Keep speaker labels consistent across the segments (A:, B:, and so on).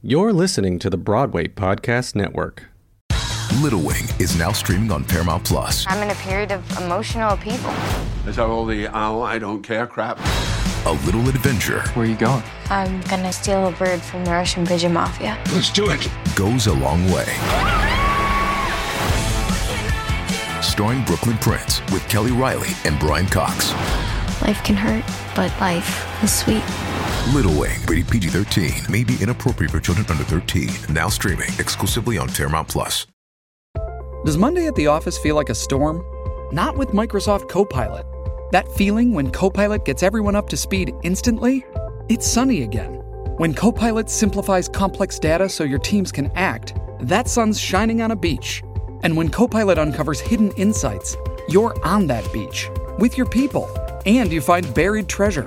A: You're listening to the Broadway Podcast Network.
B: Little Wing is now streaming on Paramount Plus.
C: I'm in a period of emotional upheaval.
D: Is that all the oh, I don't care crap?
B: A little adventure
E: Where are you going?
C: I'm gonna steal a bird from the Russian pigeon mafia.
D: Let's do it.
B: goes a long way. Starring Brooklyn Prince with Kelly Reilly and Brian Cox.
C: Life can hurt, but life is sweet.
B: Little Wing, rated PG 13, may be inappropriate for children under 13. Now streaming exclusively on Paramount Plus.
F: Does Monday at the office feel like a storm? Not with Microsoft Copilot. That feeling when Copilot gets everyone up to speed instantly? It's sunny again. When Copilot simplifies complex data so your teams can act, that sun's shining on a beach. And when Copilot uncovers hidden insights, you're on that beach with your people and you find buried treasure.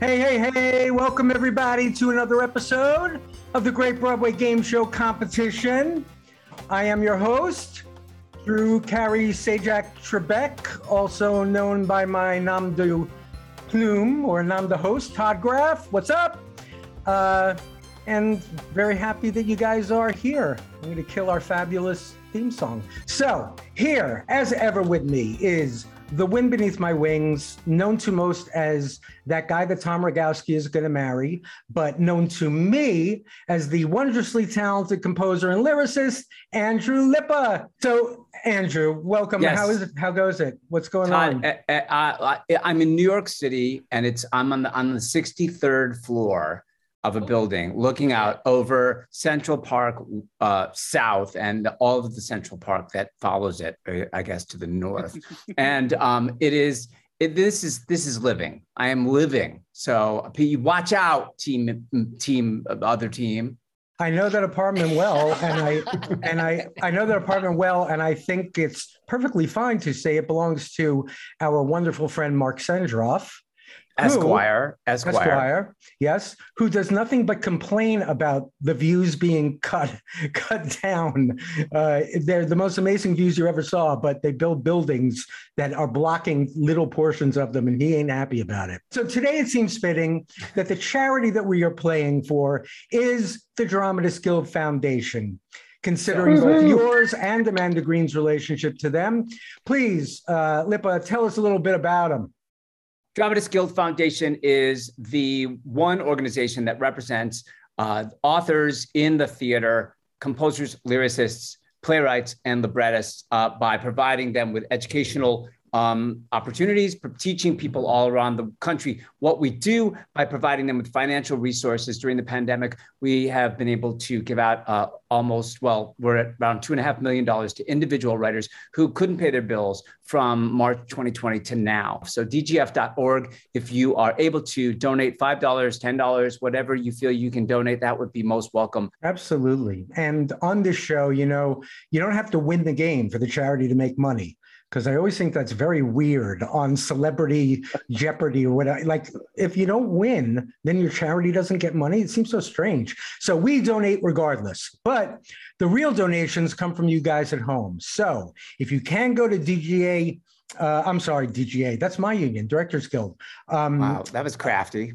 G: Hey, hey, hey, welcome everybody to another episode of the Great Broadway Game Show Competition. I am your host, Drew Carey Sajak Trebek, also known by my nom de plume or nom de host, Todd Graff. What's up? Uh, and very happy that you guys are here. I'm going to kill our fabulous theme song. So, here, as ever with me, is the Wind Beneath My Wings, known to most as that guy that Tom Rogowski is going to marry, but known to me as the wondrously talented composer and lyricist, Andrew Lippa. So, Andrew, welcome.
H: Yes.
G: How is it? How goes it? What's going on?
H: Todd, uh, uh, uh, I'm in New York City, and it's I'm on the on the 63rd floor of a building, looking out over Central Park uh, South and all of the Central Park that follows it, uh, I guess, to the north. and um, it is it, this is this is living. I am living. So P- watch out, team team other team.
G: I know that apartment well, and I and I I know that apartment well, and I think it's perfectly fine to say it belongs to our wonderful friend Mark Sendroff. Who-
H: Esquire, Esquire.
G: Esquire, yes, who does nothing but complain about the views being cut cut down. Uh, they're the most amazing views you ever saw, but they build buildings that are blocking little portions of them, and he ain't happy about it. So today it seems fitting that the charity that we are playing for is the Dramatist Guild Foundation. Considering both yours and Amanda Green's relationship to them, please, uh, Lippa, tell us a little bit about them.
H: Dramatist Guild Foundation is the one organization that represents uh, authors in the theater, composers, lyricists, playwrights, and librettists uh, by providing them with educational um, opportunities, for teaching people all around the country what we do by providing them with financial resources during the pandemic. We have been able to give out uh, almost, well, we're at around $2.5 million to individual writers who couldn't pay their bills from March 2020 to now. So, dgf.org, if you are able to donate $5, $10, whatever you feel you can donate, that would be most welcome.
G: Absolutely. And on this show, you know, you don't have to win the game for the charity to make money. Because I always think that's very weird on celebrity Jeopardy or whatever. Like, if you don't win, then your charity doesn't get money. It seems so strange. So we donate regardless. But the real donations come from you guys at home. So if you can go to DGA, uh, I'm sorry, DGA, that's my union, Directors Guild. Um,
H: Wow, that was crafty.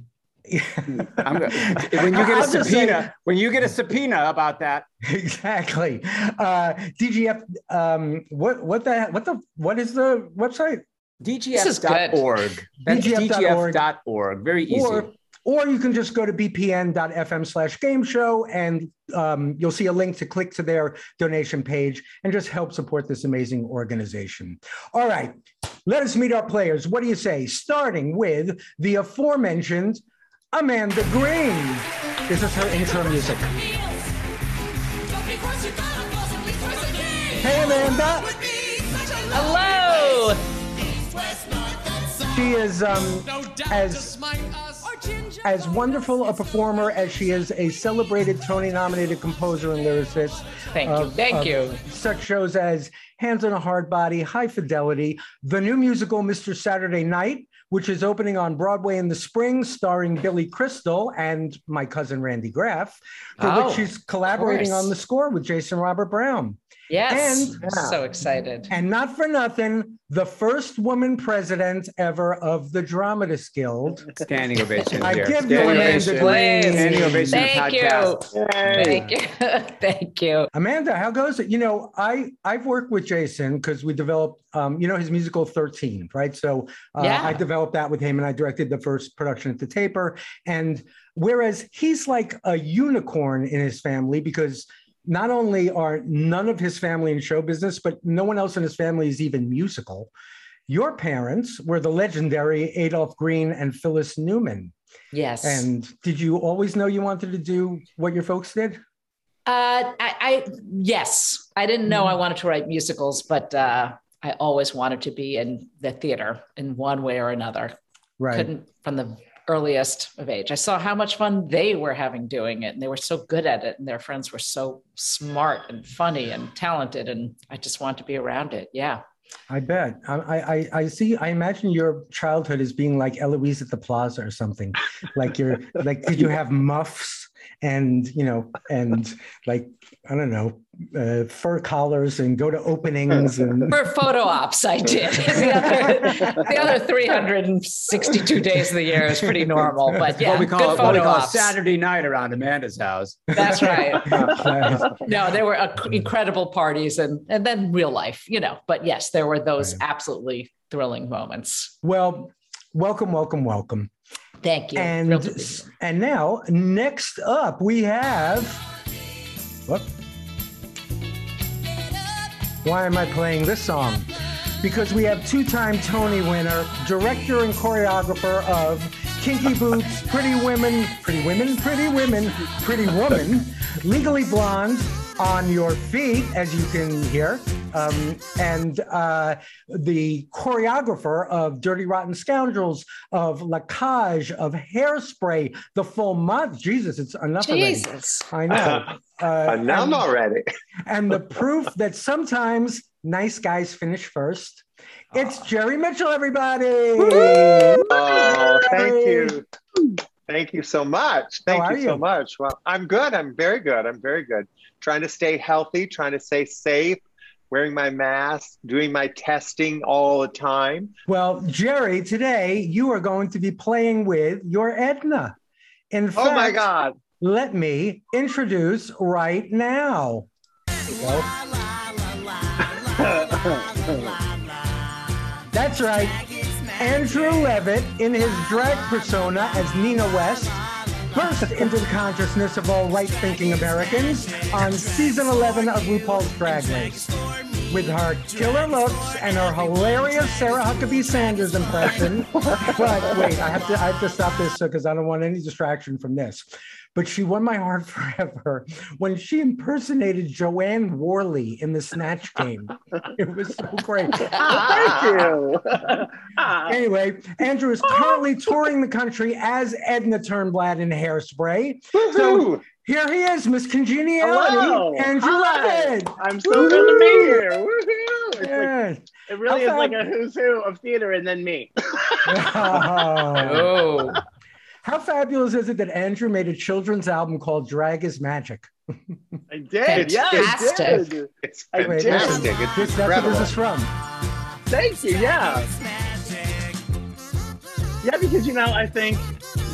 H: I'm when you get a
G: I'll just say-
H: subpoena, when you get a subpoena about that,
G: exactly. Uh, DGF. Um, what what the what the what is the website?
H: dgf.org. That's
G: DGF.org.
H: dgf.org. Very easy.
G: Or or you can just go to bpn.fm slash game show and um, you'll see a link to click to their donation page and just help support this amazing organization. All right, let us meet our players. What do you say? Starting with the aforementioned Amanda Green. This is her intro music. Hey, Amanda.
I: Hello.
G: She is um, as as wonderful a performer as she is a celebrated Tony-nominated composer and lyricist.
E: Thank you.
G: of-
E: Thank
G: of
E: you.
G: Such shows as Hands on a Hard Body, High Fidelity, the new musical Mr. Saturday Night, which is opening on Broadway in the spring, starring Billy Crystal and my cousin Randy Graff, for
E: Oh,
G: which she's collaborating on the score with Jason Robert Brown.
E: Yes.
G: And-
E: so excited.
G: And not for nothing, the first woman president ever of the Dramatist Guild.
H: Standing ovation
G: I
H: here.
G: give you
H: Standing
G: Amanda
H: ovation.
G: Green.
H: Standing ovation of
E: Thank you.
H: podcast.
E: Thank you. Thank you.
G: Amanda, how goes it? You know, I I've worked with Jason because we developed, um, you know, his musical Thirteen, right? So uh,
E: Yeah.
G: I developed that with him, and I directed the first production at the Taper. And whereas he's like a unicorn in his family because not only are none of his family in show business, but no one else in his family is even musical. Your parents were the legendary Adolph Green and Phyllis Newman.
E: Yes.
G: And did you always know you wanted to do what your folks did?
E: Uh, I, I yes, I didn't know I wanted to write musicals, but uh, I always wanted to be in the theater in one way or another.
G: Right.
E: Couldn't from the earliest of age. I saw how much fun they were having doing it, and they were so good at it, and their friends were so smart and funny and talented, and I just want to be around it. Yeah.
G: I bet. I, I I see. I imagine your childhood as being like Eloise at the Plaza or something. Like you're like, did you have muffs and you know and like I don't know uh, fur collars and go to openings and
E: For photo ops, I did. the, other, the other 362 days of the year is pretty normal, but yeah,
H: what we call,
E: good
H: what
E: photo
H: we call
E: ops.
H: Saturday night around Amanda's house.
E: That's right. No, there were incredible parties and and then real life, you know. But yes, there were those absolutely thrilling moments.
G: well, welcome, welcome, welcome.
E: Thank you.
G: And
E: Thrilled to be here.
G: and now next up we have what? Why am I playing this song? Because we have two-time Tony winner, director and choreographer of Kinky Boots, Pretty Women, Pretty Women, Pretty Women, Pretty Woman, Legally Blonde, On Your Feet, as you can hear, um, and uh, the choreographer of Dirty Rotten Scoundrels, of Lacage, of Hairspray, the Full Monty. Jesus, it's enough already.
E: Jesus.
G: I know. Uh,
I: Enough
G: and-
I: already.
G: and the proof that sometimes nice guys finish first. It's Jerry Mitchell, everybody.
I: Oh, thank you. Thank you so much.
G: How
I: Thank
G: are
I: you so
G: you?
I: much. Well, I'm good. I'm very good. I'm very good. Trying to stay healthy, trying to stay safe, wearing my mask, doing my testing all the time.
G: Well, Jerry, today you are going to be playing with your Edna. In fact,
I: Oh my God.
G: let me introduce right now. There you go. That's right. Andrew Levitt, in his drag persona as Nina West, burst into the consciousness of all right thinking Americans on season 11 of RuPaul's Drag Race. With her killer looks and her hilarious Sarah Huckabee Sanders impression. but wait, I have to I have to stop this because I don't want any distraction from this. But she won my heart forever when she impersonated Jo Anne Worley in the Snatch game. It was so great.
I: Thank you.
G: Anyway, Andrew is currently touring the country as Edna Turnblad in Hairspray.
I: Woohoo.
G: Here he is, Miss Congeniality,
J: Hello.
G: Andrew
J: Hi.
G: Levitt.
J: I'm so good to be here. Woohoo! It's like, it really
G: How
J: is like a who's who of theater and then me.
G: Oh.
E: Oh,
G: How fabulous is it that Andrew made a children's album called Drag is Magic?
J: I did. Yeah, I
E: Fantastic.
J: did.
I: It's
J: I
G: Wait,
J: did.
I: fantastic. It's
G: This, that's where this is from.
J: Thank you. Yeah. Yeah, because you know, I think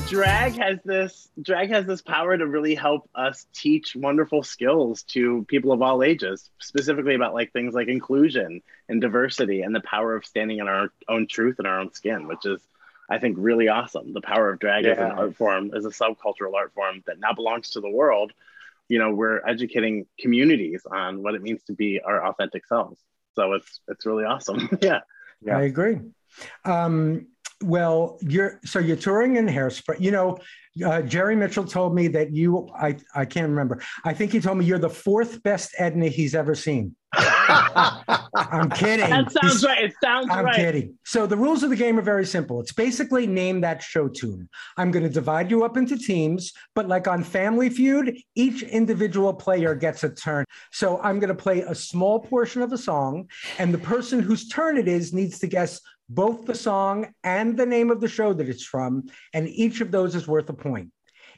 J: drag has this drag has this power to really help us teach wonderful skills to people of all ages, specifically about like things like inclusion and diversity and the power of standing in our own truth in our own skin, which is I think really awesome. The power of drag as an art form, as a subcultural art form that now belongs to the world. You know, we're educating communities on what it means to be our authentic selves. So it's it's really awesome. yeah.
I: Yeah.
G: I agree. Um, well, you're so you're touring in Hairspray. You know, uh, Jerry Mitchell told me that you. I I can't remember. I think he told me you're the fourth best Edna he's ever seen. I'm kidding.
J: That sounds right. It sounds right.
G: I'm kidding. So the rules of the game are very simple. It's basically name that show tune. I'm going to divide you up into teams, but like on Family Feud, each individual player gets a turn. So I'm going to play a small portion of a song, and the person whose turn it is needs to guess both the song and the name of the show that it's from, and each of those is worth a point.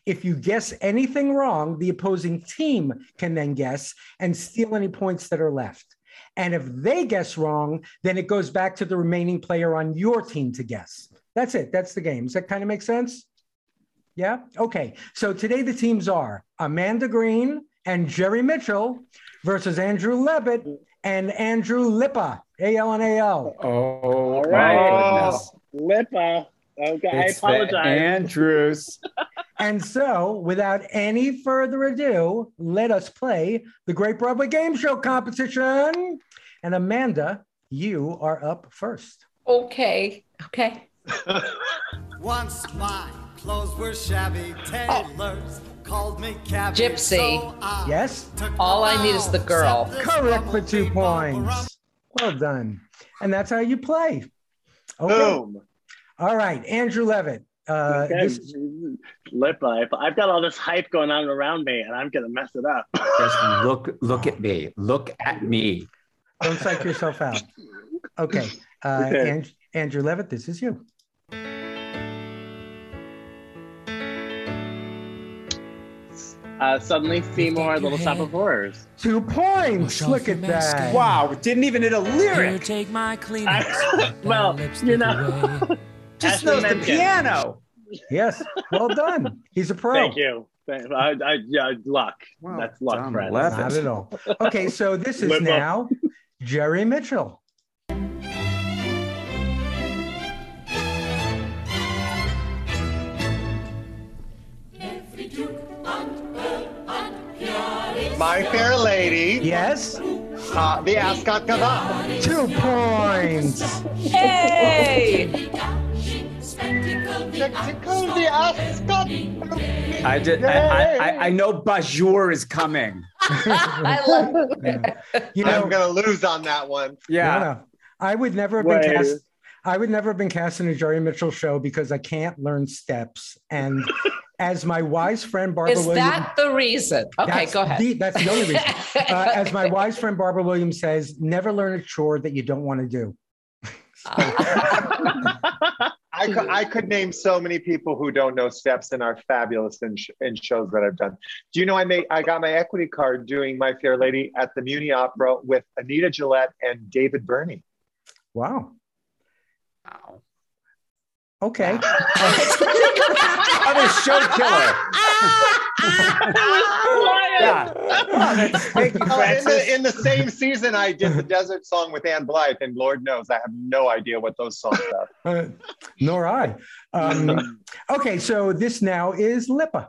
G: If you guess anything wrong, the opposing team can then guess and steal any points that are left. And if they guess wrong, then it goes back to the remaining player on your team to guess. That's it. That's the game. Does that kind of make sense? Yeah. Okay. So today the teams are Amanda Green and Jerry Mitchell versus Andrew Levitt and Andrew Lippa. A L and A L.
A: Oh,
J: All
A: my goodness.
J: Lippa. Okay,
H: It's
J: I
H: the
J: apologize.
H: Andrews.
G: And so, without any further ado, let us play the Great Broadway Game Show competition. And Amanda, you are up first.
E: Okay. Okay.
K: Once my clothes were shabby, tailors called me cabby.
E: Gypsy.
K: so I
G: Yes?
E: All I need is the girl.
G: Correct for two points. Well done. And that's how you play. Okay.
I: Boom.
G: All right. Andrew Levitt. Uh,
J: Okay.
G: this,
J: Lippa. If I've got all this hype going on around me, and I'm gonna mess it up.
H: Just look, look at me. Look at me.
G: don't psych yourself out. Okay. Uh,
J: Okay.
G: An- Andrew Levitt, this is you.
J: Uh, suddenly, Seymour, Little Shop of Horrors.
G: Two points. Look at that.
H: Wow, didn't even hit a lyric.
K: take my
J: I- well, you know,
H: Just
J: Ashley
H: knows the piano.
G: Yes. Well done. He's a pro.
J: Thank you. I, I, yeah, luck.
H: Wow,
J: That's luck,
H: Tom
J: friend.
H: Levitt.
G: Not at all. Okay. So this is
J: Lippa.
G: now Jerry Mitchell.
I: My Fair Lady,
G: Yes.
I: uh, the Ascot Gavotte.
G: Two points.
E: Hey!
I: Mexico, the Ascot.
H: I did. I, I, I, I know Bajor is coming.
E: I love
G: You know,
I: I'm gonna lose on that one.
H: Yeah.
G: No, no. I would never have been
J: Wait.
G: cast. I would never have been cast in a Jerry Mitchell show because I can't learn steps. And as my wise friend Barbara
E: Is
G: Williams,
E: that the reason? Okay,
G: that's
E: go ahead.
G: the- that's the only reason. Uh, as my wise friend Barbara Williams says, never learn a chore that you don't want to do.
I: I could, I could name so many people who don't know steps and are fabulous in, sh- in shows that I've done. Do you know I made I got my equity card doing My Fair Lady at the Muny Opera with Anita Gillette and David Burney.
G: Wow.
H: Wow.
G: Okay.
H: I'm a show killer. yeah. Thank you,
I: Oh, in, the, in the same season, I did the Desert Song with Ann Blyth, and Lord knows I have no idea what those songs are.
G: Uh, nor I. Um, okay, so this now is Lippa.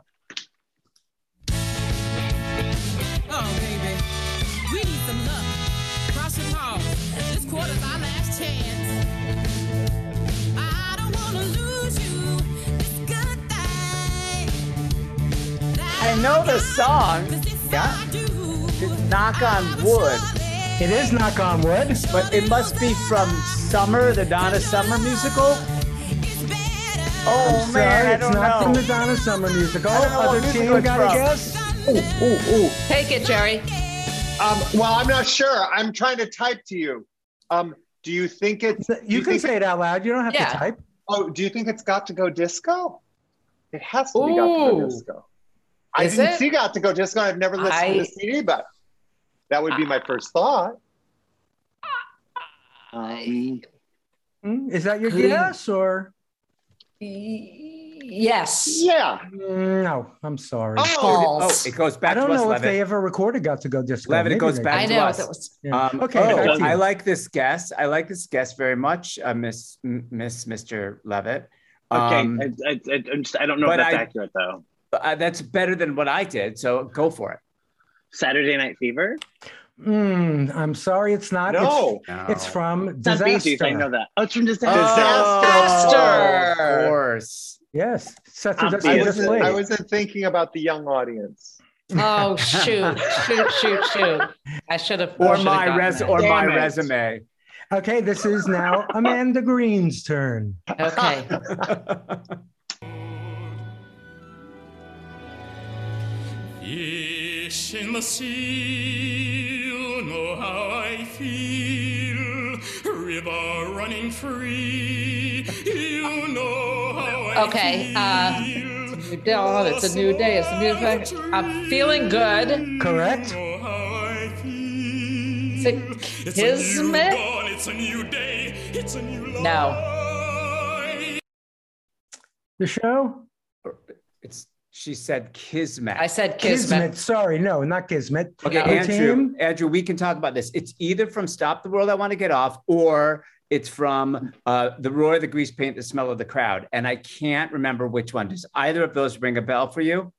K: I
H: know the song.
G: Yeah.
H: It's Knock on Wood.
G: It is Knock on Wood.
H: But it must be from Summer, the Donna Summer musical. Oh
G: I'm
H: man,
G: sorry,
H: I
G: it's
H: don't
G: not
H: know.
G: from the Donna Summer musical.
H: I don't know
G: Other
H: musical
G: team
H: it's
G: got a guess?
H: Ooh, ooh, ooh.
E: Take it, Jerry.
I: Um, well, I'm not sure. I'm trying to type to you. Um, do you think it's? do
G: You can say it out loud. You don't have
E: Yeah.
G: to type.
I: Oh, do you think it's got to go disco? It has to be got to go disco. I
E: Is
I: didn't
E: it?
I: see got to go disco. I've never listened to the CD, but that would be my first thought.
J: Um?
G: Is that your
E: Could-
G: guess or?
E: Yes.
I: Yeah.
G: No, I'm sorry.
I: Oh,
H: Oh, it goes back
G: I don't
H: to us,
G: know if
H: Levitt.
G: they ever recorded Got to Go Disco.
H: Levitt, it goes back
E: I
H: to
E: know
H: us.
E: that was.
G: Yeah.
H: Um,
G: Okay,
H: oh,
G: back.
H: I like this guess. I like this guess very much, uh, Miss M- Miss Mr. Levitt.
J: okay,
H: Um,
J: I, I, I, I'm just, I don't know if that's
H: I-
J: accurate though.
H: Uh, that's better than what I did, so go for it.
J: Saturday Night Fever.
G: Mm, I'm sorry, it's not.
I: No.
G: It's, it's from
J: It's not I know that. Oh, it's from Disaster.
E: Disaster.
H: Of course.
G: Yes, Seth
J: I'm
I: I wasn't, I wasn't thinking about the young audience.
E: Oh shoot, shoot, shoot, shoot! I should have.
H: Or my res
E: that.
H: or my
J: it.
H: resume.
G: Okay, this is now Amanda Green's turn.
E: Okay.
K: Fish in the sea, you know how I feel. River running free, you know how I
E: Okay. Uh,
K: feel.
E: it's a new dawn. It's a new day. It's a new thing. I'm feeling good.
G: Correct?
K: know how I feel.
E: Is it
K: It's a new
E: Kismet?
K: dawn, it's a new day, it's a new life.
E: No.
G: The show?
H: It's she said kismet.
E: I said
G: Kismet.
E: Kismet.
G: Sorry, no, not Kismet.
H: Okay,
G: Other
H: Andrew,
G: team?
H: Andrew, we can talk about this. It's either from Stop the World, I Want to Get Off, or it's from uh, The Roar of the Grease Paint, The Smell of the Crowd. And I can't remember which one. Does either of those ring a bell for you?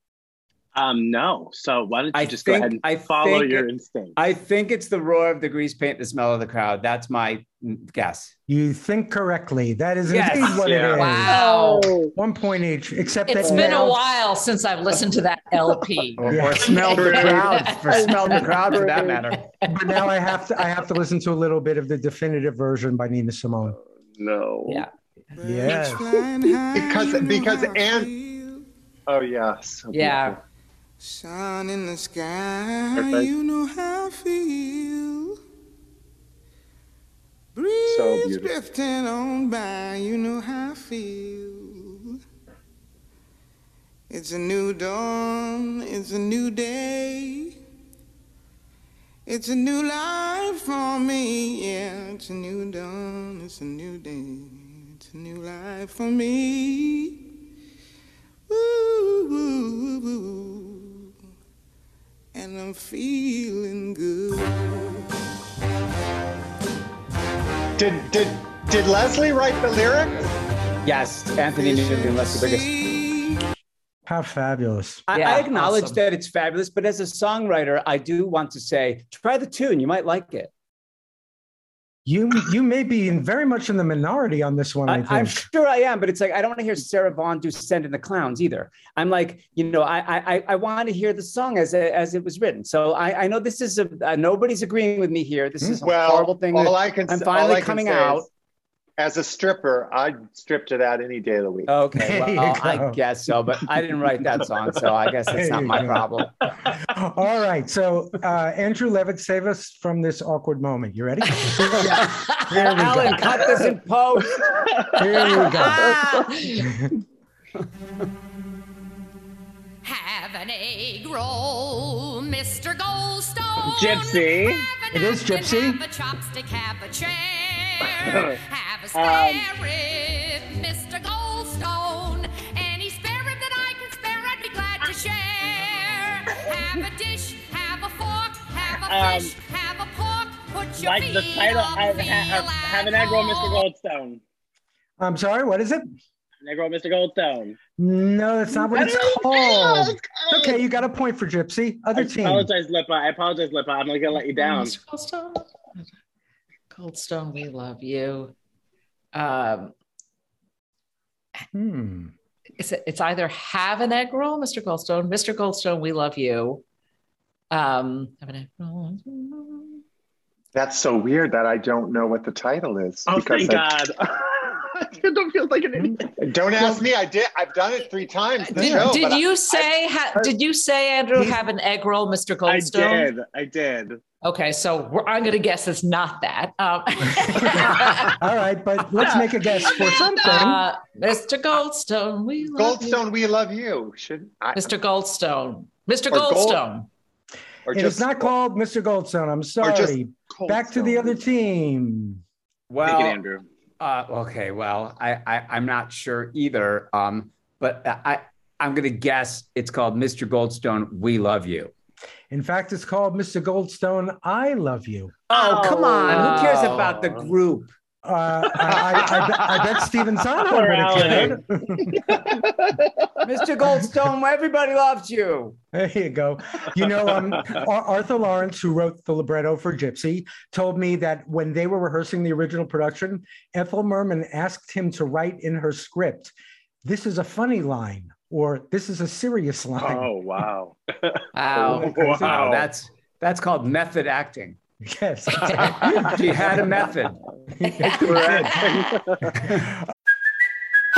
J: Um, no. So why don't you
H: I
J: just
H: think-
J: go ahead and
H: I
J: follow your
H: it-
J: instinct?
H: I think it's The Roar of the Grease Paint, The Smell of the Crowd. That's my guess.
G: You think correctly. That is
H: Yes.
G: indeed what
J: Yeah.
G: it is.
E: Wow.
G: One point each, except
E: It's
G: that
E: been
G: now,
E: a while since I've listened to that LP.
H: Or, or smell the crowd, for smell the crowd for that matter.
G: but now I have to I have to listen to a little bit of the definitive version by Nina Simone.
J: no.
E: Yeah.
G: Yes.
I: Because because and oh yeah. so
E: Yeah.
L: Sun in the sky,
I: Perfect.
L: you know how I feel. Breeze
I: So
L: drifting on by, you know how I feel. It's a new dawn, it's a new day. It's a new life for me, yeah. It's a new dawn, it's a new day. It's a new life for me. Woo, woo, woo. And I'm feeling good.
I: Did did did Leslie write the lyrics?
H: Yes, Anthony Newley, that's the biggest.
G: How fabulous.
H: I,
E: Yeah,
H: I acknowledge
E: awesome.
H: that it's fabulous, but as a songwriter, I do want to say, try the tune. You might like it.
G: You you may be in very much in the minority on this one, I.
H: I'm sure I am, but it's like I don't want to hear Sarah Vaughan do "Send in the Clowns" either. I'm like, you know, I I I want to hear the song as it, as it was written. So I I know this is a uh, nobody's agreeing with me here. This is a
I: Well,
H: horrible thing.
I: all I can
H: I'm finally
I: all I can
H: coming out.
I: is, as a stripper, I'd strip to that any day of the week.
H: Okay, well, I guess so, but I didn't write that song, so I guess it's not my
G: go.
H: problem.
G: All right. So uh, Andrew Levitt, save us from this awkward moment. You ready? Here we
H: Alan,
G: go.
H: cut this in post.
G: Here we go.
M: Have an egg roll, Mr. Goldstone.
J: Gypsy.
G: It is Gypsy.
M: Have a chopstick, have a chair. Have a
J: Um,
M: spare rib, Mr. Goldstone. Any spare rib that I can spare, I'd be glad to share. Have a dish, have a fork, have a
J: Um,
M: fish, have a pork. Put your
J: Like the
M: feet
J: title,
M: on
J: I,
M: the
J: ha,
M: wheel
J: have an
M: and
J: egg roll, Mr.
M: go.
J: Goldstone.
G: I'm sorry. What is it?
J: An egg roll, Mr. Goldstone.
G: No, that's not what it's called.
J: it's
G: Okay, you got a point for Gypsy.
J: I
G: Other team.
J: apologize, Lippa. I apologize, Lippa. I'm not gonna let you down.
E: Mr. Goldstone. Goldstone, we love you. Um,
G: Hmm.
E: it's, it's either have an egg roll, Mr. Goldstone, Mr. Goldstone, we love you. Um, have an egg roll.
I: That's so weird that I don't know what the title is.
J: Oh,
I: because
J: thank
I: I-
J: God. I don't feel like an idiot.
I: Don't ask me. I did. I've done it three times.
E: Did,
I: show,
E: did
I: but I-
E: you say ha, did you say Andrew have an egg roll, Mr. Goldstone?
J: I did. I did.
E: Okay, so we're, I'm going to guess it's not that. Um,
G: All right, but let's make a guess for something.
E: uh, Mr. Goldstone, we love you.
I: Goldstone, we love you. Should I,
E: Mr. Goldstone, Mr.
I: Or Gold-
E: Goldstone.
I: or
G: it is not called Mr. Goldstone. I'm sorry. Back to the other team.
H: Well,
J: it, Andrew.
H: Uh, okay, well, I, I I'm not sure either. Um, but I I'm gonna guess it's called Mr. Goldstone. We love you.
G: In fact, it's called Mr. Goldstone. I love you.
H: Oh, come on! Who cares
E: Oh.
H: about the group?
G: Uh, I, I, I, bet- I bet Steven Zahn
J: Poor
G: would have cared.
H: Mr. Goldstone, everybody loves you.
G: There you go. You know, um, Ar- Arthur Laurents, who wrote the libretto for Gypsy, told me that when they were rehearsing the original production, Ethel Merman asked him to write in her script, "This is a funny line. Or this is a serious line.
J: Oh wow.
E: Oh, wow.
J: wow.
H: That's that's called method acting.
G: Yes.
H: She had a method.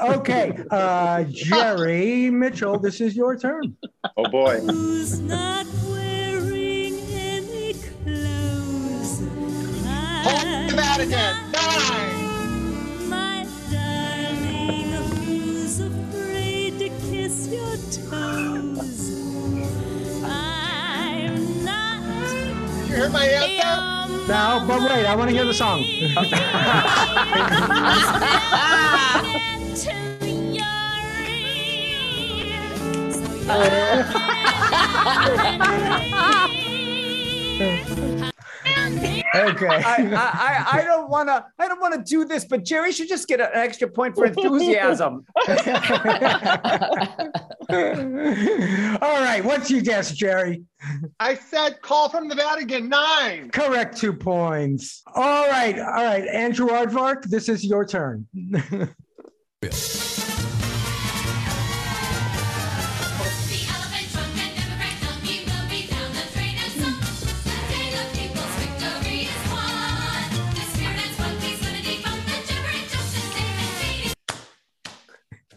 G: Okay, uh, Jerry Mitchell, this is your turn.
I: Oh boy.
N: Who's not wearing any clothes?
I: Hold that again. Nine.
N: My darling, who's afraid to kiss your toes? I'm not.
I: You hear my answer?
G: Now, but wait, I want to hear the song. Okay.
H: I, I, I don't want to. I don't want to do this, but Jerry should just get an extra point for enthusiasm.
G: All right, what's your guess, Jerry?
I: I said call from the Vatican. Nine.
G: Correct, two points. All right, all right, Andrew Aardvark, this is your turn.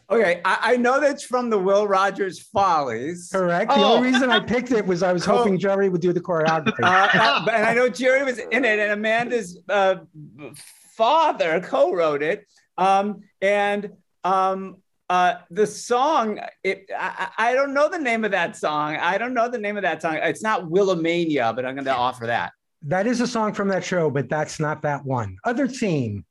H: Okay, I, I know that's from the Will Rogers Follies.
G: Correct. The
H: Oh.
G: only reason I picked it was I was hoping Jerry would do the choreography.
H: Uh, uh, and I know Jerry was in it, and Amanda's uh, father co-wrote it. Um, and um, uh, the song, it, I, I I don't know the name of that song. I don't know the name of that song. It's not Willamania, but I'm going to offer that.
G: that is a song from that show, but that's not that one. Other theme.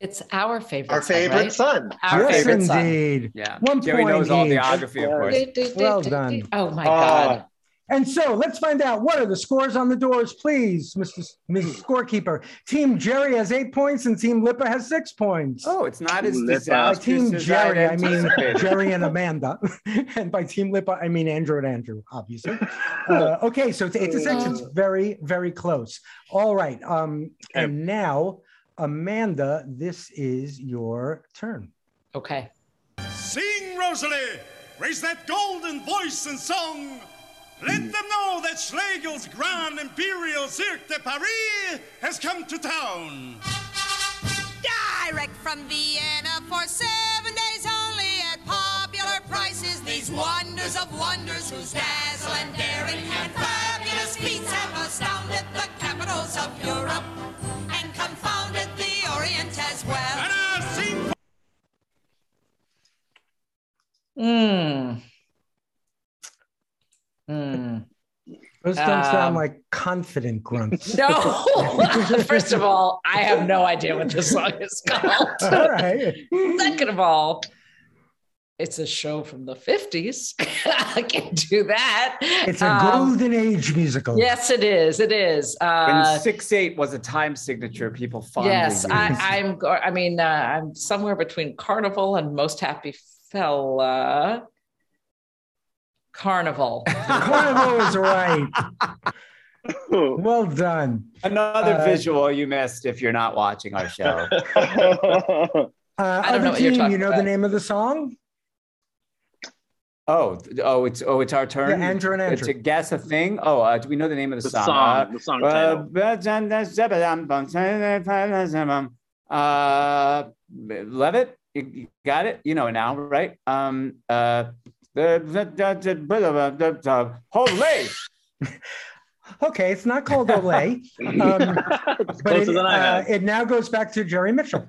E: It's our favorite.
I: Our
E: son,
I: favorite
E: right?
I: son.
E: Our
G: yes,
E: favorite son.
G: indeed.
H: Yeah,
G: One
H: Jerry
G: point
H: knows all the geography, of course.
G: Well done.
E: Oh my
I: Uh,
E: God.
G: And so let's find out what are the scores on the doors, please, Mr. S- Ms. Scorekeeper. Team Jerry has eight points and Team Lippa has six points.
H: Oh, it's not as
J: Lippa.
G: By Team
H: as
G: Jerry,
H: I'd
G: I mean. Jerry and Amanda. and by Team Lippa, I mean Andrew and Andrew, obviously. Uh, okay, so it's eight to six. It's very, very close. All right. Um, and now, Amanda, this is your turn.
E: Okay.
K: Sing, Rosalie! Raise that golden voice and song! Let them know that Schlegel's Grand Imperial Cirque de Paris has come to town!
O: Direct from Vienna for seven days only at popular prices. These wonders of wonders whose dazzle and daring and fabulous feats have astounded the capitals of Europe and confounded the Orient as well.
E: Mm. Mm.
G: Those don't sound
E: Um,
G: like confident grunts.
E: No. First of all, I have no idea what this song is called.
G: All right.
E: Second of all, it's a show from the 50s. I can do that.
G: It's a
E: Um,
G: golden age musical.
E: Yes, it is. It is.
H: When
E: Uh,
H: six eight was a time signature, people fondly
E: yes, I,
H: used.
E: I'm. go- I mean, uh, I'm somewhere between Carnival and Most Happy Fella. Carnival.
G: Carnival is right. Well done.
H: Another
G: Uh,
H: visual you missed if you're not watching our show.
G: Uh,
E: I don't
G: other
E: know
G: team,
E: talking
G: you know
E: about.
G: the name of the song?
H: Oh, oh, it's oh, it's our turn.
G: Yeah, Andrew and Andrew.
H: To guess a thing. Oh, uh, do we know the name of the,
J: The
H: song?
J: song, the song
H: title. Uh, Levitt, you you got it. You know it now, right? Um, uh, Holy.
G: Okay, it's not called Olay, um, but
I: closer
G: it,
I: than I
G: uh, it now goes back to Jerry Mitchell.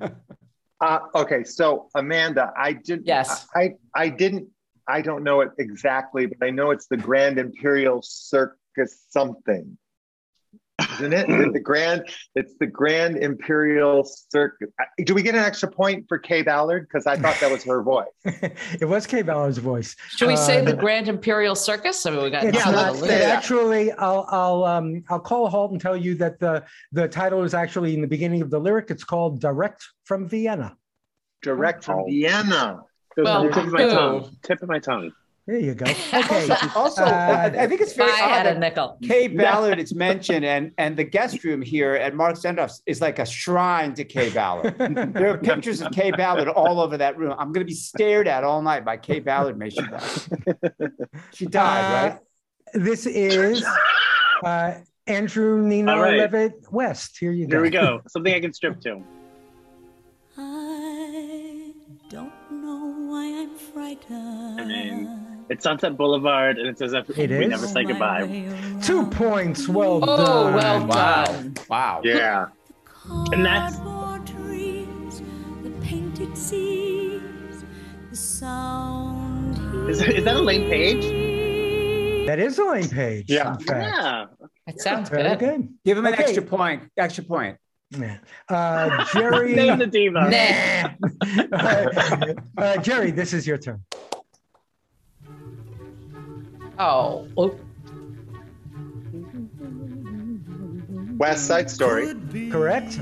I: Uh, okay, so Amanda, I didn't.
E: Yes.
I: I I didn't. I don't know it exactly, but I know it's the Grand Imperial Circus something. Isn't it? Is it the Grand? It's the Grand Imperial Circus. Do we get an extra point for Kaye Ballard? Because I thought that was her voice.
G: it was Kaye Ballard's voice.
E: Should we say
G: Uh,
E: the Grand Imperial Circus? I mean, we got
G: It's
E: nothing
G: not,
E: to
G: it
E: lose.
G: actually, I'll, I'll, um, I'll call a halt and tell you that the, the title is actually in the beginning of the lyric. It's called Direct from Vienna.
I: Direct from Vienna.
J: Well,
G: Well,
J: tip of my tongue. Tip of my tongue.
G: There you go. Okay.
H: Also,
G: Uh,
H: I I think it's very
E: I had a nickel.
H: Kaye Ballard is mentioned, and and the guest room here at Mark Sendroff's is like a shrine to Kaye Ballard. there are pictures of Kaye Ballard all over that room. I'm going to be stared at all night by Kaye Ballard. May she die. She died,
G: Uh,
H: right?
G: This is uh, Andrew Nino
J: All right.
G: Levitt West. Here you go.
J: Here we go. Something I can strip to.
N: I don't know why I'm frightened.
J: I mean, it's Sunset Boulevard, and it's as if
G: It
J: we
G: is?
J: never say goodbye.
G: Two points. Well
E: Oh,
G: done.
E: well
H: Wow.
E: done.
H: Wow.
I: Yeah.
J: And that's
N: Cardboard trees, the painted seas, the sound.
J: is, is that Elaine Paige?
G: That is a Elaine Paige.
I: Yeah.
G: In fact.
J: Yeah.
E: It sounds
G: Very
E: good.
G: good.
H: Give him an
G: Okay.
H: extra point. Extra point.
G: Yeah. Uh, Jerry.
J: Name the diva.
E: Nah.
G: uh, uh, Jerry, this is your turn.
E: Oh, oh,
I: West Side Story.
G: Correct?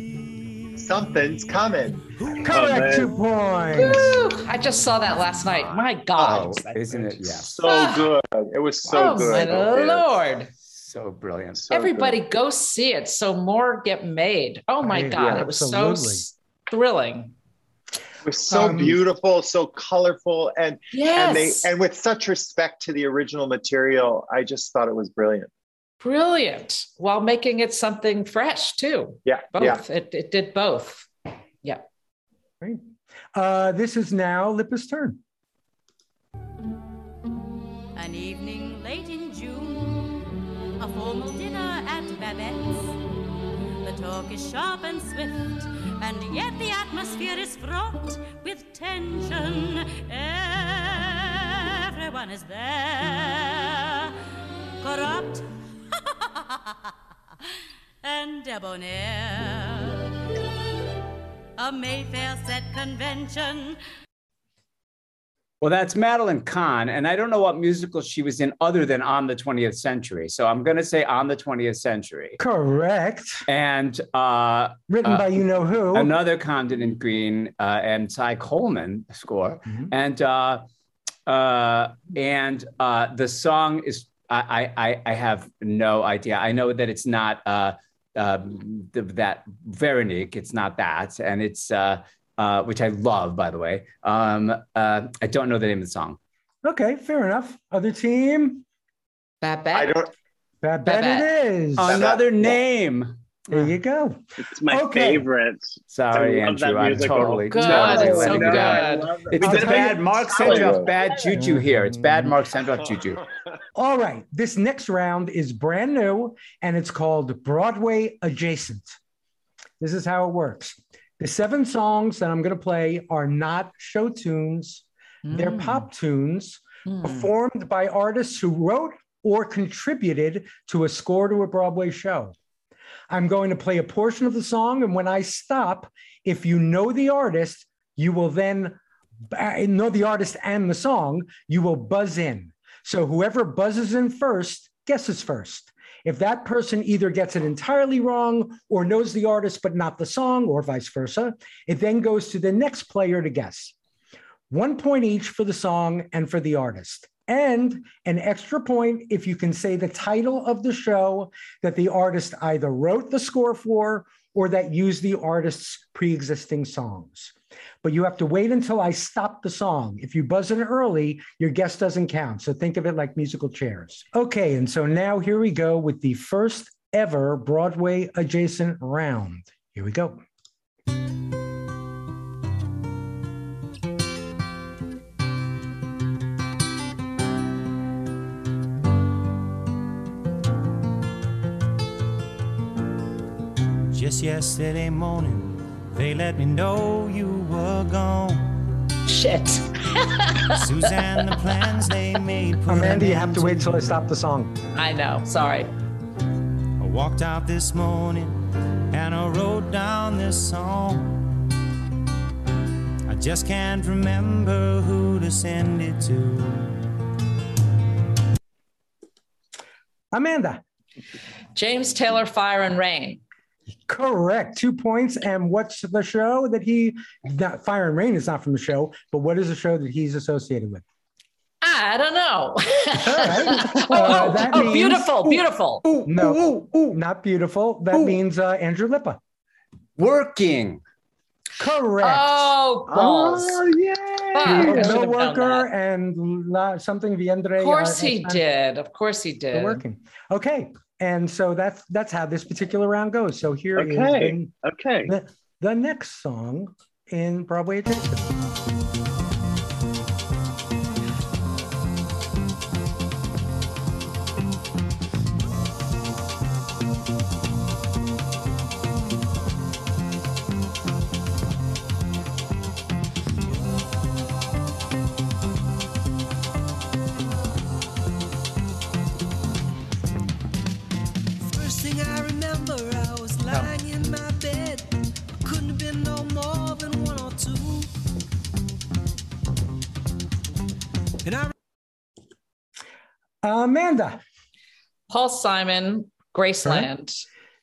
I: Something's coming.
G: Correct.
J: man.
G: Two points.
E: woo. I just saw that last night. My God.
H: Oh,
E: is that
H: isn't it? Yeah.
I: So ah. good. It was so
E: oh,
I: good.
E: my Lord.
H: So brilliant.
I: So
E: Everybody
I: good.
E: go see it so more get made. Oh my
G: Right,
E: God.
G: yeah,
E: it was so
G: absolutely.
E: s- thrilling.
I: It was so
G: Um,
I: beautiful, so colorful, and and they and with such respect to the original material. I just thought it was brilliant.
E: Brilliant. While making it something fresh too.
I: Yeah,
E: Both.
I: yeah.
E: It, it did both. Yeah.
G: Great. Uh, this is now Lippa's turn.
N: An evening late in June, a formal dinner at Babette's. The talk is sharp and swift, and yet the atmosphere is fraught with tension. Everyone is there, corrupt and debonair. A Mayfair set convention.
H: Well, that's Madeline Kahn, and I don't know what musical she was in other than On the 20th Century. So I'm going to say On the 20th Century.
G: Correct.
H: And uh,
G: Written
H: uh,
G: by you know who.
H: another Comden and Green uh, and Cy Coleman score,
G: Mhm.
H: and uh, uh, and uh, the song is I, I I have no idea. I know that it's not uh, um, th- that Veronique. It's not that, and it's uh, uh, which I love, by the way. Um, uh, I don't know the name of the song.
G: Okay, fair enough. Other team.
E: Bad
I: I
E: bad.
I: don't.
G: Babette
E: Babette.
G: it is.
H: Another name.
G: There you go.
J: It's my
G: Okay.
J: favorite.
H: Sorry,
J: I love that
H: Andrew. I'm
J: musical.
H: totally,
E: Good.
H: totally
E: It's so
H: letting you
E: good.
J: it.
H: It's
G: I'll
H: the bad
G: you-
H: Mark Sendroff, bad juju here. It's bad Mark Sendroff juju.
G: All right. This next round is brand new and it's called Broadway Adjacent. This is how it works. The seven songs that I'm going to play are not show tunes, they're
E: Mm.
G: pop tunes
E: Mm.
G: performed by artists who wrote or contributed to a score to a Broadway show. I'm going to play a portion of the song, and when I stop, if you know the artist, you will then uh, know the artist and the song, you will buzz in. So whoever buzzes in first guesses first. If that person either gets it entirely wrong or knows the artist but not the song, or vice versa, it then goes to the next player to guess. One point each for the song and for the artist. And an extra point if you can say the title of the show that the artist either wrote the score for or that used the artist's pre existing songs but you have to wait until I stop the song. If you buzz in early, your guess doesn't count. So think of it like musical chairs. Okay, and so now here we go with the first ever Broadway adjacent round. Here we go.
P: Just yesterday morning they let me know you were gone.
E: Shit.
P: Suzanne, the plans they made. put
G: Amanda, you have to wait till I stop the song.
E: I know. Sorry.
P: I walked out this morning and I wrote down this song. I just can't remember who to send it to.
G: Amanda.
E: James Taylor, Fire and Rain.
G: Correct. Two points. And what's the show that he, that Fire and Rain is not from the show, but what is the show that he's associated with?
E: I don't know.
G: Uh,
E: oh,
G: that
E: oh,
G: means-
E: beautiful,
G: Ooh,
E: beautiful.
G: no, not beautiful. That means uh, Andrew Lippa.
H: Working.
G: Correct.
E: Oh, balls.
G: yeah.
E: Fuck, I should
G: no worker and la, something Viendre.
E: Of course
G: uh,
E: he did. Of course he
G: They're
E: did.
G: working. Okay. And so that's that's how this particular round goes. So here is
J: Okay.
G: the,
J: Okay.
G: the, the next song in Broadway Adjacent. Amanda.
E: Paul Simon, Graceland.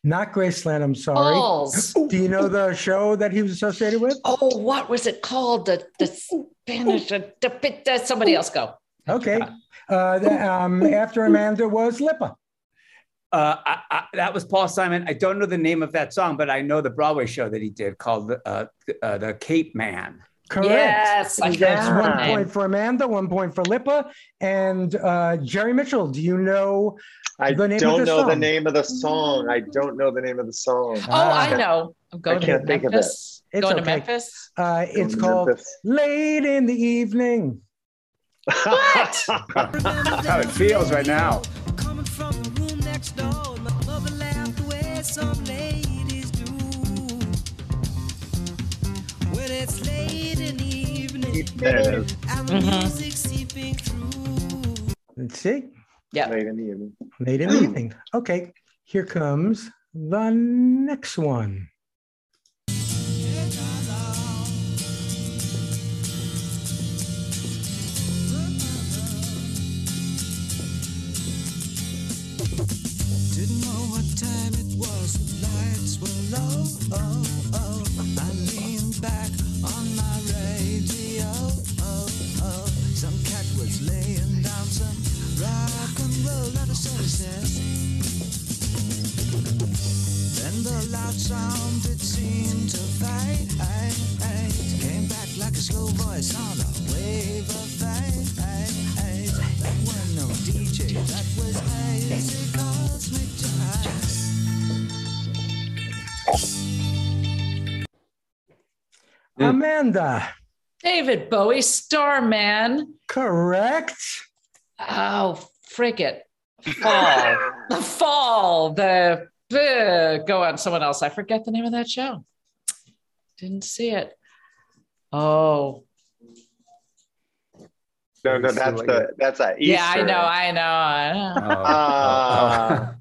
G: Not Graceland, I'm sorry.
E: Balls.
G: Do you know the show that he was associated with?
E: Oh, what was it called? The the Spanish. The, the, the, somebody else go.
G: Okay. Uh, the, um, after Amanda was Lippa.
H: Uh, I, I, that was Paul Simon. I don't know the name of that song, but I know the Broadway show that he did called uh, uh, the Capeman.
G: Correct.
E: Yes, I
G: That's
E: know
G: one point for Amanda, one point for Lippa. And uh, Jerry Mitchell, do you know
I: I
G: the name
I: don't
G: of the
I: know the
G: song?
I: name of the song. I don't know the name of the song.
E: Oh, I know. I'm going to
I: can't think of it.
E: Memphis.
G: It's
E: going to. Memphis.
G: Uh, it's
I: to
G: called
I: Memphis.
G: Late in the Evening.
E: What?
H: How it feels right now.
Q: coming from the room next door, my mother laughed the way some ladies do. When it's late in the evening,
J: There it is.
Q: and the
E: Mhm.
Q: music seeping through.
G: Let's see.
E: Yeah.
I: Late in the evening.
G: Late in the Evening. Okay. Here comes the next one.
Q: Roll at a sunset. Then the loud sound it seemed to fade. Came back like a slow voice on a wave of fade. That was no DJ, that was hazy cosmic jive.
G: Amanda.
E: David Bowie, Starman.
G: Correct.
E: Oh, frig it. Fall. the fall. The, the go on, someone else. I forget the name of that show. Didn't see it. Oh,
I: No, no, that's the that's a Easter.
E: yeah, I know, I know, I know.
I: Uh,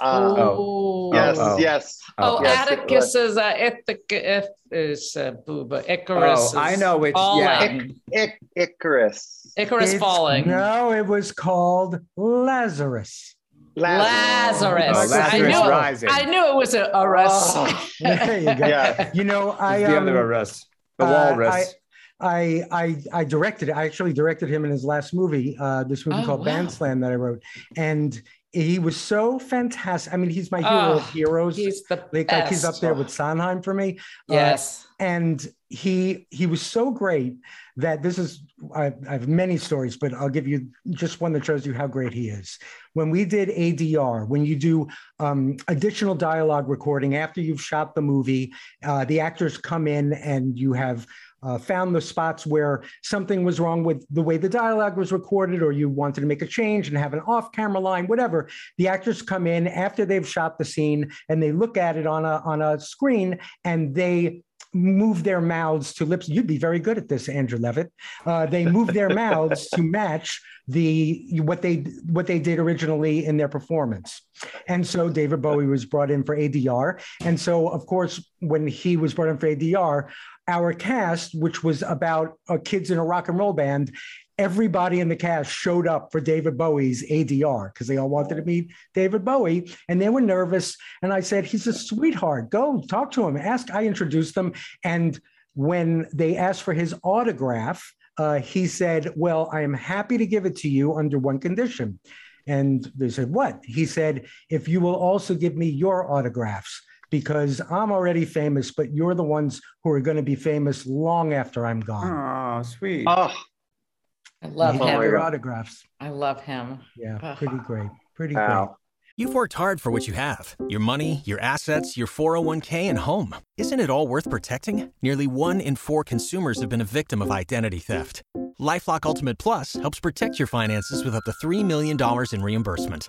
I: uh,
E: Oh,
I: yes,
H: oh.
I: yes.
E: Oh,
I: yes,
E: Atticus is uh, Ithaca, is uh, Booba. Icarus.
H: Oh, I
E: is
H: know which- yeah.
E: falling.
I: Ic- Icarus.
E: Icarus
G: It's-
E: falling.
G: No, it was called Lazarus.
E: Lazarus.
H: Oh,
E: I
H: Lazarus
E: knew.
H: Rising.
E: I knew it was a, a Russ.
G: Oh, there you go.
I: Yeah.
G: You know, I
H: the
G: um,
H: other Russ, the
G: uh,
H: Walrus.
G: I, I I directed it. I actually directed him in his last movie, uh, this movie
E: Oh,
G: called
E: wow.
G: Bandslam that I wrote, and he was so fantastic. I mean, he's my hero
E: Oh,
G: of heroes.
E: He's the
G: like, like he's up there with Sondheim for me. Uh,
E: Yes.
G: and he he was so great that this is I, I have many stories, but I'll give you just one that shows you how great he is. When we did ADR, when you do um, additional dialogue recording after you've shot the movie, uh, the actors come in and you have uh, found the spots where something was wrong with the way the dialogue was recorded, or you wanted to make a change and have an off camera line, whatever. The actors come in after they've shot the scene and they look at it on a, on a screen and they move their mouths to lips. You'd be very good at this, Andrew Levitt. Uh, they move their mouths to match the what they what they did originally in their performance. And so David Bowie was brought in for ADR. And so, of course, when he was brought in for ADR, our cast, which was about uh, kids in a rock and roll band, everybody in the cast showed up for David Bowie's ADR because they all wanted to meet David Bowie and they were nervous. And I said, he's a sweetheart. Go talk to him. Ask. I introduced them. And when they asked for his autograph, uh, he said, Well, I am happy to give it to you under one condition. And they said, What? He said, If you will also give me your autographs because I'm already famous, but you're the ones who are going to be famous long after I'm gone.
H: Oh, sweet.
J: Oh,
E: I love
G: He had
E: him.
G: your autographs.
E: I love him.
G: Yeah, pretty great. Pretty
I: Wow.
G: great.
R: You've worked hard for what you have your money, your assets, your 401k, and home. Isn't it all worth protecting? Nearly one in four consumers have been a victim of identity theft. Lifelock Ultimate Plus helps protect your finances with up to $3 million in reimbursement.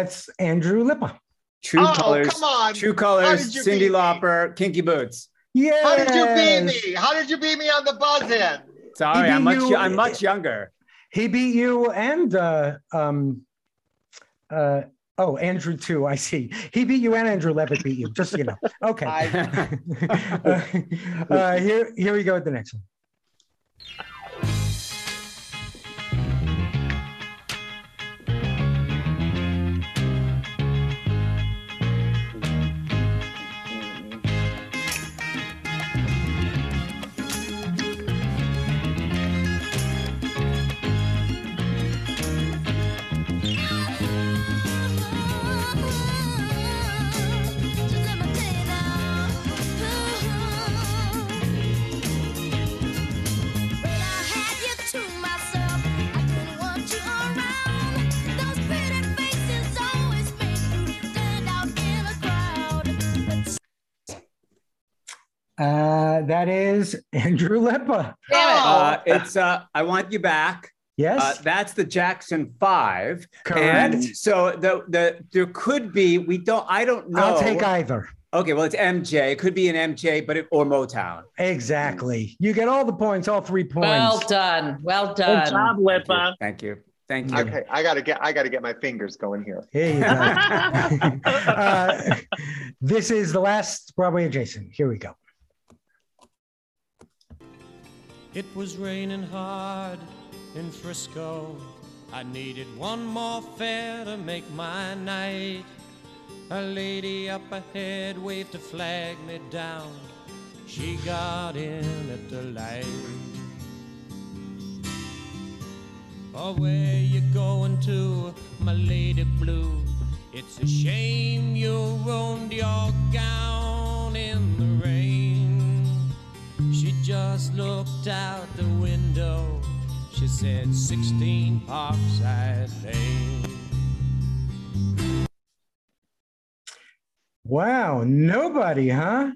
G: That's Andrew Lippa.
H: True
I: Oh,
H: colors.
I: come on.
H: True colors.
I: did Cyndi?
H: Lauper, Kinky Boots.
G: Yeah.
I: How did you beat me? How did you beat me on the buzz in?
H: Sorry, I'm much.
G: you-
H: I'm much younger.
G: He beat you and uh, um, uh, oh, Andrew too. I see. He beat you and Andrew Levitt beat you. Just so you know. Okay. uh, here, here we go with the next one. Uh, that is Andrew Lippa.
H: Uh, it's uh, I want you back.
G: Yes.
H: Uh, that's the Jackson Five.
G: Correct.
H: And so the the there could be we don't I don't know.
G: I'll take either.
H: Okay, well it's MJ. It could be an MJ, but it, or Motown.
G: Exactly. You get all the points, all three points.
E: Well done. Well done.
J: Good job, Lippa.
H: Thank you. Thank you.
I: Okay, I gotta get I gotta get my fingers going here.
G: Here you go. uh, this is the last Broadway adjacent. Here we go.
P: It was raining hard in Frisco. I needed one more fare to make my night. A lady up ahead waved to flag me down. She got in at the light. Oh, where you going to, my lady blue? It's a shame you ruined your gown in. She just looked out the window. She said, 16 Parkside Lane.
G: Wow, nobody, huh?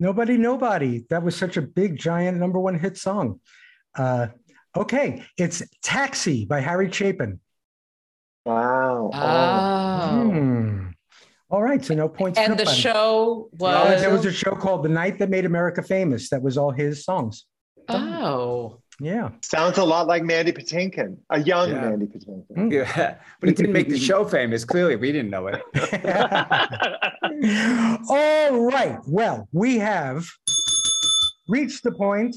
G: Nobody, nobody. That was such a big, giant number one hit song. Uh, okay, it's Taxi by Harry Chapin.
I: Wow.
E: Oh.
G: Hmm. All right, so no points.
E: And the
G: nobody.
E: show was.
G: there was a show called The Night That Made America Famous. That was all his songs.
E: Oh.
G: Yeah.
I: Sounds a lot like Mandy Patinkin, a young
H: Yeah.
I: Mandy Patinkin.
G: Hmm.
H: Yeah, but it didn't make the show famous. Clearly, we didn't know it.
G: All right. Well, we have reached the point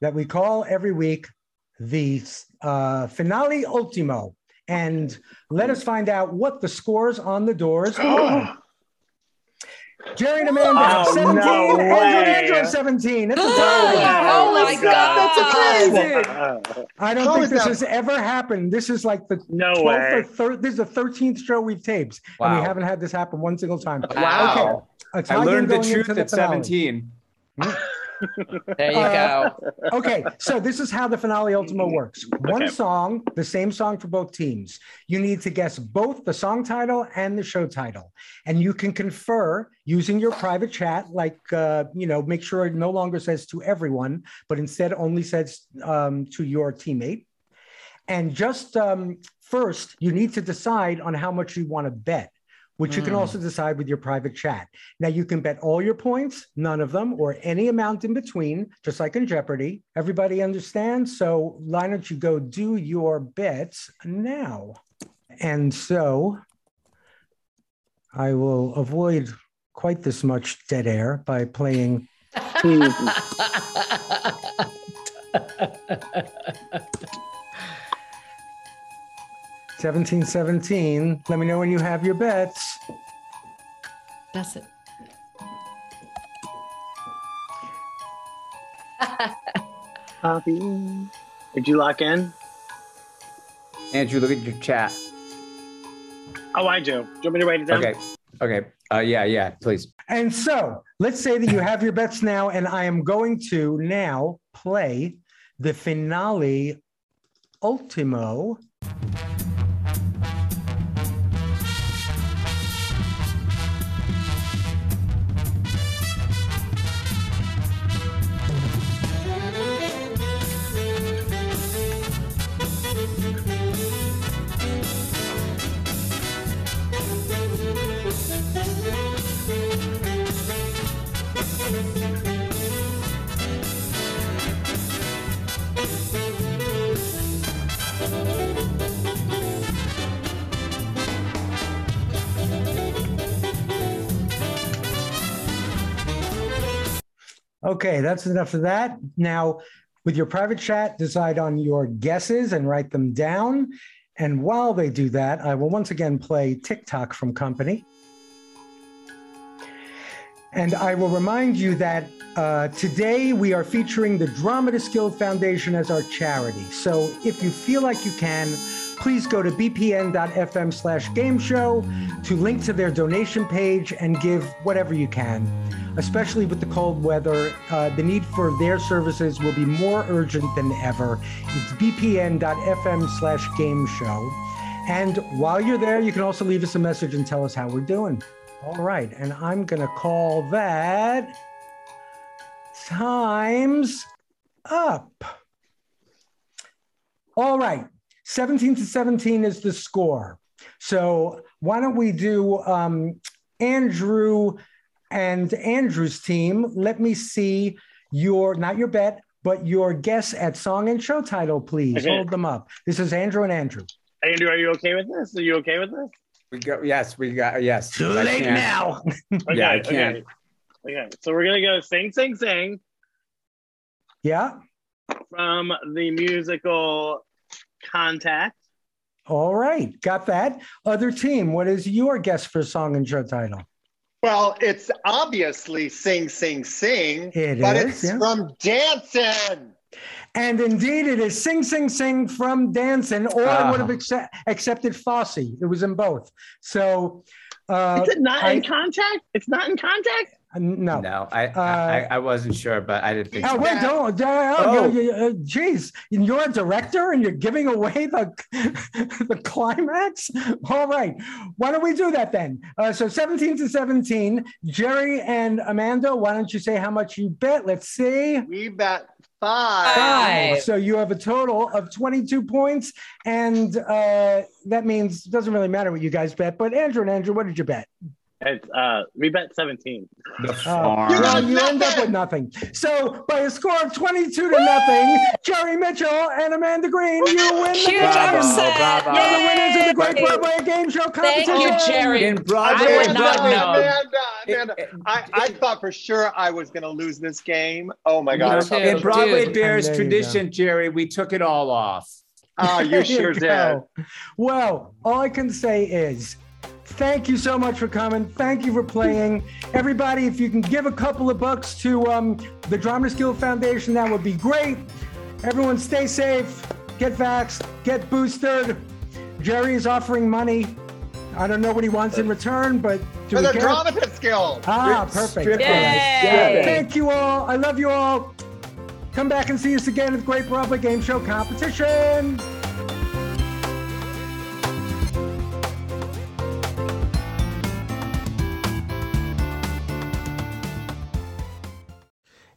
G: that we call every week the uh, finale ultimo. And let us find out what the scores on the doors are. Jerry and Amanda
J: Oh,
G: 17,
J: no
G: Andrew and
J: way.
G: Andrew 17. It's a
E: Oh,
G: tie.
E: oh my God.
I: That's crazy.
G: I don't
I: How
G: think this
I: that-
G: has ever happened. This is like the
J: No
G: 12th
J: way.
G: or thir- this is the 13th show we've taped, and we haven't had this happen one single time.
H: Wow.
G: Okay.
H: I learned the truth
G: into
H: at
G: finale.
H: 17. Hmm.
E: There you
G: Uh,
E: go.
G: okay, so this is how the finale ultimo works. One
J: Okay.
G: song, the same song for both teams. You need to guess both the song title and the show title, and you can confer using your private chat. Like, uh, you know, make sure it no longer says to everyone, but instead only says um, to your teammate. And just um, first, you need to decide on how much you want to bet. Which you can
E: Mm.
G: also decide with your private chat. Now, you can bet all your points, none of them, or any amount in between, just like in Jeopardy. Everybody understands? So, why don't you go do your bets now? And so, I will avoid quite this much dead air by playing. Seventeen seventeen. Let me know when you have your bets.
E: That's it.
J: Copy. Did you lock in?
H: Andrew, look at your chat.
J: Oh, I do. Do you want me to write it down?
H: Okay. Okay. Uh, yeah, yeah, please.
G: And so let's say that you have your bets now, and I am going to now play the finale ultimo. Okay, that's enough of that. Now, with your private chat, decide on your guesses and write them down. And while they do that, I will once again play Tick-Tock from Company. And I will remind you that uh, today we are featuring the Dramatist Guild Foundation as our charity. So if you feel like you can, please go to bpn.fm slash game show to link to their donation page and give whatever you can. Especially with the cold weather, uh, the need for their services will be more urgent than ever. It's bpn.fm slash game show. And while you're there, you can also leave us a message and tell us how we're doing. All right, and I'm going to call that times up. All right, 17 to 17 is the score. So why don't we do um, Andrew and Andrew's team? Let me see your, not your bet, but your guess at song and show title, please.
J: Okay.
G: Hold them up. This is Andrew and Andrew.
J: Andrew, are you okay with this? Are you okay with this?
H: We go. Yes, we got. Yes.
G: Too
H: I
G: late
H: can't-
G: now.
H: Yeah, I can't.
J: Okay. okay, so we're gonna go sing, sing, sing
G: Yeah.
J: from the musical Contact.
G: All right. Got that. Other team, what is your guess for song and show title?
I: Well, it's obviously Sing, Sing, Sing,
G: It
I: but
G: is,
I: it's
G: yeah.
I: from Dancin'.
G: And indeed, it is Sing Sing Sing from Dancin', or I would have
H: Ah.
G: accept, accepted Fosse. It was in both. So, uh,
J: Is it not
G: I-
J: in contact? It's not in contact?
G: No.
H: No, I, I I wasn't sure, but I didn't think.
G: Oh
H: so.
G: wait, don't! Uh,
H: Oh.
G: you- you- uh, Jeez, you're a director and you're giving away the the climax. All right, why don't we do that then? Uh, so 17 to 17, Jerry and Amanda. Why don't you say how much you bet? Let's see.
I: We bet five.
G: Five. So you have a total of 22 points, and uh, that means it doesn't really matter what you guys bet. But Andrew and Andrew, what did you bet?
J: It's uh, we bet 17.
H: The
G: Oh, well, you end up with nothing. So, by a score of 22 to nothing, Jerry Mitchell and Amanda Green, you win the
E: Huge
G: game.
E: upset.
H: bravo.
G: You're the winners of the Great Broadway Game Show competition.
E: Thank
G: competition.
E: you, Jerry.
H: In Broadway,
E: I would not
I: Amanda,
E: know.
I: Amanda, Amanda, I, I thought for sure I was going to lose this game. Oh my God.
H: In Broadway
E: Dude.
H: Bares
G: There you
H: tradition, Jerry, we took it all off.
I: Oh, you
G: There
I: sure did.
G: Well, all I can say is thank you so much for coming. Thank you for playing. Everybody, if you can give a couple of bucks to um, the Dramatist Guild Foundation, that would be great. Everyone stay safe, get vaxxed, get boosted. Jerry is offering money. I don't know what he wants in return, but do
I: For the
G: care?
I: dramatist skills.
G: Ah, perfect.
H: strip
E: Yay.
G: Thank you all. I love you all. Come back and see us again at the Great Broadway Game Show competition.